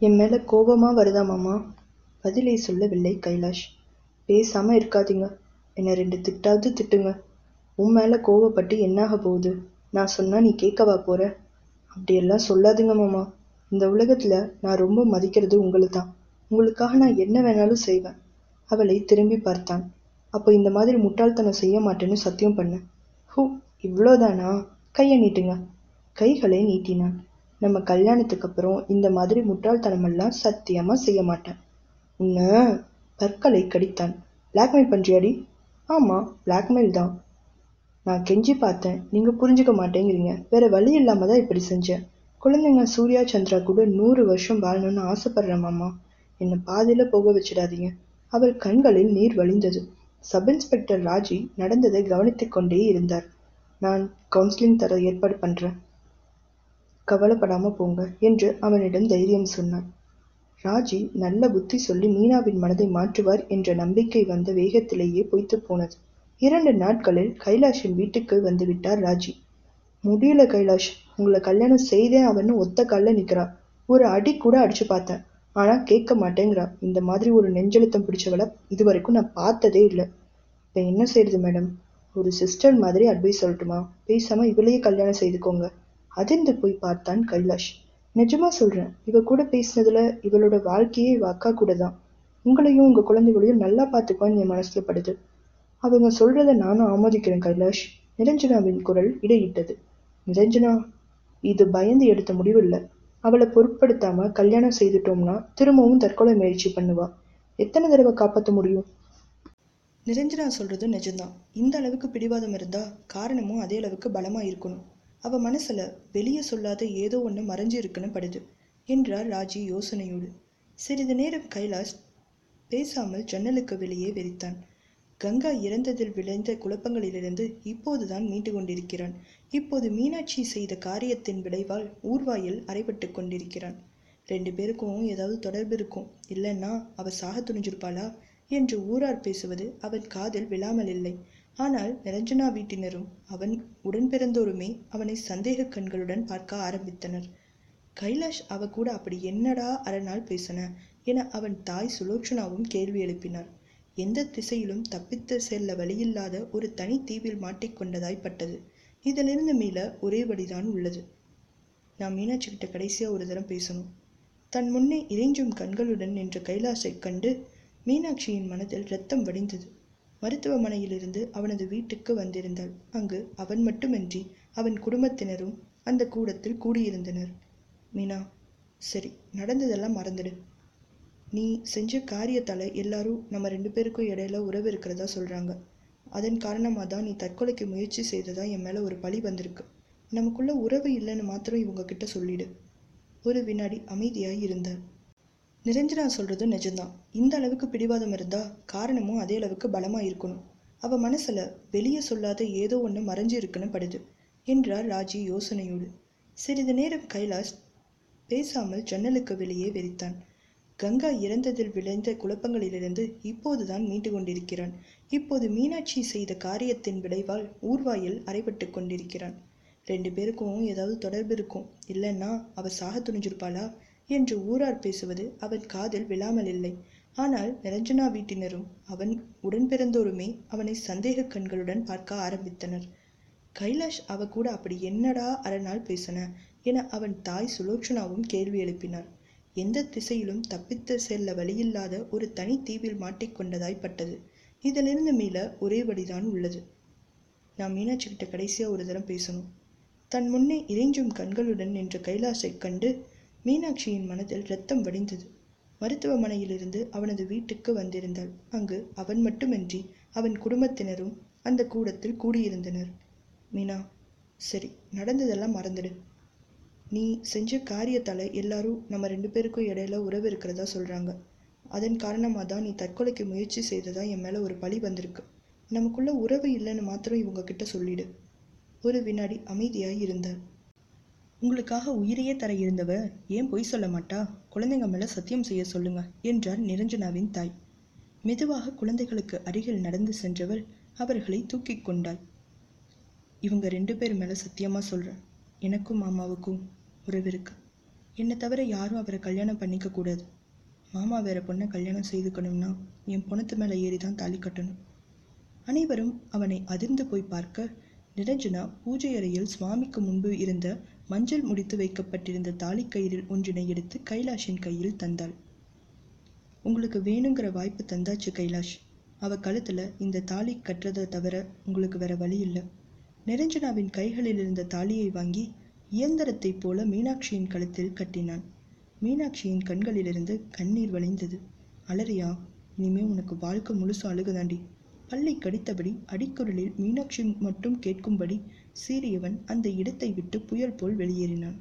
என் மேலே கோபமாக வருதா மாமா? பதிலை சொல்லவில்லை கைலாஷ். பேசாமல் இருக்காதீங்க. என்னை ரெண்டு திட்டாவது திட்டுங்க. உன் மேலே கோவப்பட்டு என்னாக போகுது? நான் சொன்னால் நீ கேட்கவா போகிற அப்படியெல்லாம் சொல்லாதுங்க மாமா. இந்த உலகத்தில் நான் ரொம்ப மதிக்கிறது உங்களை தான் உங்களுக்காக நான் என்ன வேணாலும் செய்வேன். அவளை திரும்பி பார்த்தான். அப்போ இந்த மாதிரி முட்டாள்தனம் செய்ய மாட்டேன்னு சத்தியம் பண்ணேன். ஹூ இவ்வளோதானா? கையை நீட்டுங்க. கைகளை நீட்டினான். நம்ம கல்யாணத்துக்கு அப்புறம் இந்த மாதிரி முட்டாள்தனமெல்லாம் சத்தியமா செய்ய மாட்டேன். உன்னை பற்களை கடித்தான். பிளாக்மெயில் பண்றியாடி? ஆமா பிளாக்மெயில் தான். நான் கெஞ்சி பார்த்தேன். நீங்க புரிஞ்சுக்க மாட்டேங்கிறீங்க. வேற வழி இல்லாம தான் இப்படி செஞ்சேன் குழந்தைங்க சூர்யா சந்திரா கூட நூறு வருஷம் வாழணும்னு ஆசைப்படுறேன் மாமா. என்னை பாதியில போக வச்சிடாதீங்க. அவள் கண்களில் நீர் வழிந்தது. சப் இன்ஸ்பெக்டர் ராஜி நடந்ததை கவனித்துக் கொண்டே இருந்தார். நான் கவுன்சிலிங் தர ஏற்பாடு பண்றேன். கவலைப்படாம போங்க என்று அவனிடம் தைரியம் சொன்னான். ராஜி நல்ல புத்தி சொல்லி மீனாவின் மனதை மாற்றுவார் என்ற நம்பிக்கை வந்த வேகத்திலேயே பொய்த்து போனது. இரண்டு நாட்களில் கைலாஷின் வீட்டுக்கு வந்து விட்டார் ராஜி. முடியல கைலாஷ் உங்களை கல்யாணம் செய்தேன் அவன்னு ஒத்த கால்ல நிற்கிறா ஒரு அடி கூட அடிச்சு பார்த்தேன். ஆனா கேட்க மாட்டேங்கிறா இந்த மாதிரி ஒரு நெஞ்செழுத்தம் பிடிச்சவளை இது வரைக்கும் நான் பார்த்ததே இல்லை. இப்போ என்ன செய்யறது மேடம்? ஒரு சிஸ்டர் மாதிரி அட்வைஸ் சொல்லட்டுமா? பேசாம இவளையே கல்யாணம் செய்துக்கோங்க. அதிர்ந்து போய் பார்த்தான் கைலாஷ். நிஜமா சொல்றேன் இவ கூட பேசினதுல இவளோட வாழ்க்கையே இவ அக்கா கூட தான் உங்களையும் உங்க குழந்தைகளையும் நல்லா பார்த்துக்குவான்னு என் மனசுல படுது. அவங்க சொல்றத நானும் ஆமோதிக்கிறேன் கைலாஷ் நிரஞ்சனாவின் குரல் இடையிட்டது. நிரஞ்சனா இது பயந்து எடுத்த முடிவு இல்ல அவளை பொருட்படுத்தாம கல்யாணம் செய்துட்டோம்னா திரும்பவும் தற்கொலை முயற்சி பண்ணுவா. எத்தனை தடவை காப்பாற்ற முடியும்? நிரஞ்சனா சொல்றது நிஜம்தான். இந்த அளவுக்கு பிடிவாதம் இருந்தா காரணமும் அதே அளவுக்கு பலமா இருக்கணும். அவ மனசுல வெளியே சொல்லாத ஏதோ ஒன்று மறைஞ்சிருக்குன்னு படுது என்றார் ராஜி யோசனையோடு. சிறிது நேரம் கைலாஷ் பேசாமல் ஜன்னலுக்கு வெளியே வெறித்தான். கங்கா இறந்ததில் விளைந்த குழப்பங்களிலிருந்து இப்போதுதான் மீண்டு கொண்டிருக்கிறான். இப்போது மீனாட்சி செய்த காரியத்தின் விளைவால் ஊர்வாயில் அறைபட்டு கொண்டிருக்கிறான். ரெண்டு பேருக்கும் ஏதாவது தொடர்பு இருக்கும். இல்லைன்னா அவ சாக துணிஞ்சிருப்பாளா? என்று ஊரார் பேசுவது அவன் காதில் விழாமல் இல்லை. ஆனால் நிரஞ்சனா வீட்டினரும் அவன் உடன்பிறந்தோருமே அவனை சந்தேக கண்களுடன் பார்க்க ஆரம்பித்தனர். கைலாஷ் அவ கூட அப்படி என்னடா அரணால் பேசின என அவன் தாய் சுலோச்சனாவும் கேள்வி எழுப்பினார். எந்த திசையிலும் தப்பித்து செல்ல வழியில்லாத ஒரு தனி தீவில் மாட்டிக்கொண்டதாய் பட்டது. இதிலிருந்து மீள ஒரே வழிதான் உள்ளது. நான் மீனாட்சி கிட்ட கடைசியா ஒரு தரம் பேசணும். தன் முன்னே இறைஞ்சும் கண்களுடன் நின்ற கைலாஷைக் கண்டு மீனாட்சியின் மனதில் ரத்தம் வடிந்தது. மருத்துவமனையிலிருந்து அவனது வீட்டுக்கு வந்திருந்தாள். அங்கு அவன் மட்டுமின்றி அவன் குடும்பத்தினரும் அந்த கூடத்தில் கூடியிருந்தனர். மீனா சரி நடந்ததெல்லாம் மறந்துடு. நீ செஞ்ச காரியத்தால் எல்லாரும் நம்ம ரெண்டு பேருக்கும் இடையில உறவு இருக்கிறதா சொல்கிறாங்க அதன் காரணமாக தான் நீ தற்கொலைக்கு முயற்சி செய்ததா என் மேலே ஒரு பழி வந்திருக்கு. நமக்குள்ள உறவு இல்லைன்னு மாத்திரம் இவங்க கிட்ட சொல்லிடு. ஒரு வினாடி அமைதியாய் இருந்தாள். நிரஞ்சனா சொல்றது நிஜம்தான். இந்த அளவுக்கு பிடிவாதம் இருந்தா காரணமும் அதே அளவுக்கு பலமா இருக்கணும். அவ மனசுல வெளியே சொல்லாத ஏதோ ஒண்ணு மறைஞ்சு இருக்குன்னு படுது என்றார் ராஜி யோசனையோடு. சிறிது நேரம் கைலாஷ் பேசாமல் ஜன்னலுக்கு வெளியே வெறித்தான். கங்கா இறந்ததில் விளைந்த குழப்பங்களிலிருந்து இப்போதுதான் மீண்டு கொண்டிருக்கிறான். இப்போது மீனாட்சி செய்த காரியத்தின் விளைவால் ஊர்வாயில் அறைபட்டு கொண்டிருக்கிறான். ரெண்டு பேருக்கும் ஏதாவது தொடர்பு இருக்கும். இல்லைன்னா அவ சாக துணிஞ்சிருப்பாளா? என்று ஊரார் பேசுவது அவன் காதில் விழாமல் இல்லை. ஆனால் நிரஞ்சனா வீட்டினரும் அவன் உடன்பிறந்தோருமே அவனை சந்தேக கண்களுடன் பார்க்க ஆரம்பித்தனர். கைலாஷ் அவ கூட அப்படி என்னடா அரணால் பேசின என அவன் தாய் சுலோச்சனாவும் கேள்வி எழுப்பினார் எந்த திசையிலும் தப்பித்து செல்ல வழியில்லாத ஒரு தனி தீவில் மாட்டிக்கொண்டதாய் பட்டது. இதிலிருந்து மீள ஒரே வழிதான் உள்ளது. நான் மீனாட்சி கிட்ட கடைசியா ஒரு தரம் பேசணும். தன் முன்னே இறைஞ்சும் கண்களுடன் நின்ற கைலாஷை கண்டு மீனாட்சியின் மனதில் இரத்தம் வடிந்தது. மருத்துவமனையிலிருந்து அவனது வீட்டுக்கு வந்திருந்தாள். அங்கு அவன் மட்டுமின்றி அவன் குடும்பத்தினரும் அந்த கூடத்தில் கூடியிருந்தனர். மீனா சரி நடந்ததெல்லாம் மறந்துடு. நீ செஞ்ச காரியத்தால் எல்லாரும் நம்ம ரெண்டு பேருக்கும் இடையில உறவு இருக்கிறதா சொல்கிறாங்க அதன் காரணமாக தான் நீ தற்கொலைக்கு முயற்சி செய்ததா என் மேலே ஒரு பழி வந்திருக்கு. நமக்குள்ள உறவு இல்லைன்னு மாத்திரம் இவங்க கிட்ட சொல்லிடு. ஒரு வினாடி அமைதியாய் இருந்தார் உங்களுக்காக உயிரையே தர இருந்தவ ஏன் பொய் சொல்ல மாட்டா? குழந்தைங்க மேல சத்தியம் செய்ய சொல்லுங்க என்றார் நிரஞ்சனாவின் தாய். மெதுவாக குழந்தைகளுக்கு அருகில் நடந்து சென்றவள் அவர்களை தூக்கி கொண்டாள் இவங்க ரெண்டு பேர் மேல சத்தியமா சொல்கிறேன் எனக்கும் மாமாவுக்கும் உறவு இருக்கு. என்னை தவிர யாரும் அவரை கல்யாணம் பண்ணிக்க கூடாது. மாமா வேற பொண்ணை கல்யாணம் செய்துக்கணும்னா என் பொணத்து மேலே ஏறி தான் தாலி கட்டணும். அனைவரும் அவனை அதிர்ந்து போய் பார்க்க நிரஞ்சனா பூஜை அறையில் சுவாமிக்கு முன்பு இருந்த மஞ்சள் முடித்து வைக்கப்பட்டிருந்த தாலிக்கயிறில் ஒன்றினை எடுத்து கைலாஷின் கையில் தந்தாள். உங்களுக்கு வேணுங்கிற வாய்ப்பு தந்தாச்சு கைலாஷ். அவ கழுத்துல இந்த தாலி கட்டுறதை தவிர உங்களுக்கு வேற வழி இல்லை. நிரஞ்சனாவின் கைகளில் இருந்த தாலியை வாங்கி இயந்திரத்தைப் போல மீனாட்சியின் கழுத்தில் கட்டினான். மீனாட்சியின் கண்களிலிருந்து கண்ணீர் வழிந்தது. அலறியா இனிமே உனக்கு வாழ்க்கை முழுசு அழுகுதாண்டி. பல்லை கடித்தபடி அடிக்குரலில் மீனாட்சி மட்டும் கேட்கும்படி சீறியவன் அந்த இடத்தை விட்டு புயல் போல் வெளியேறினான்.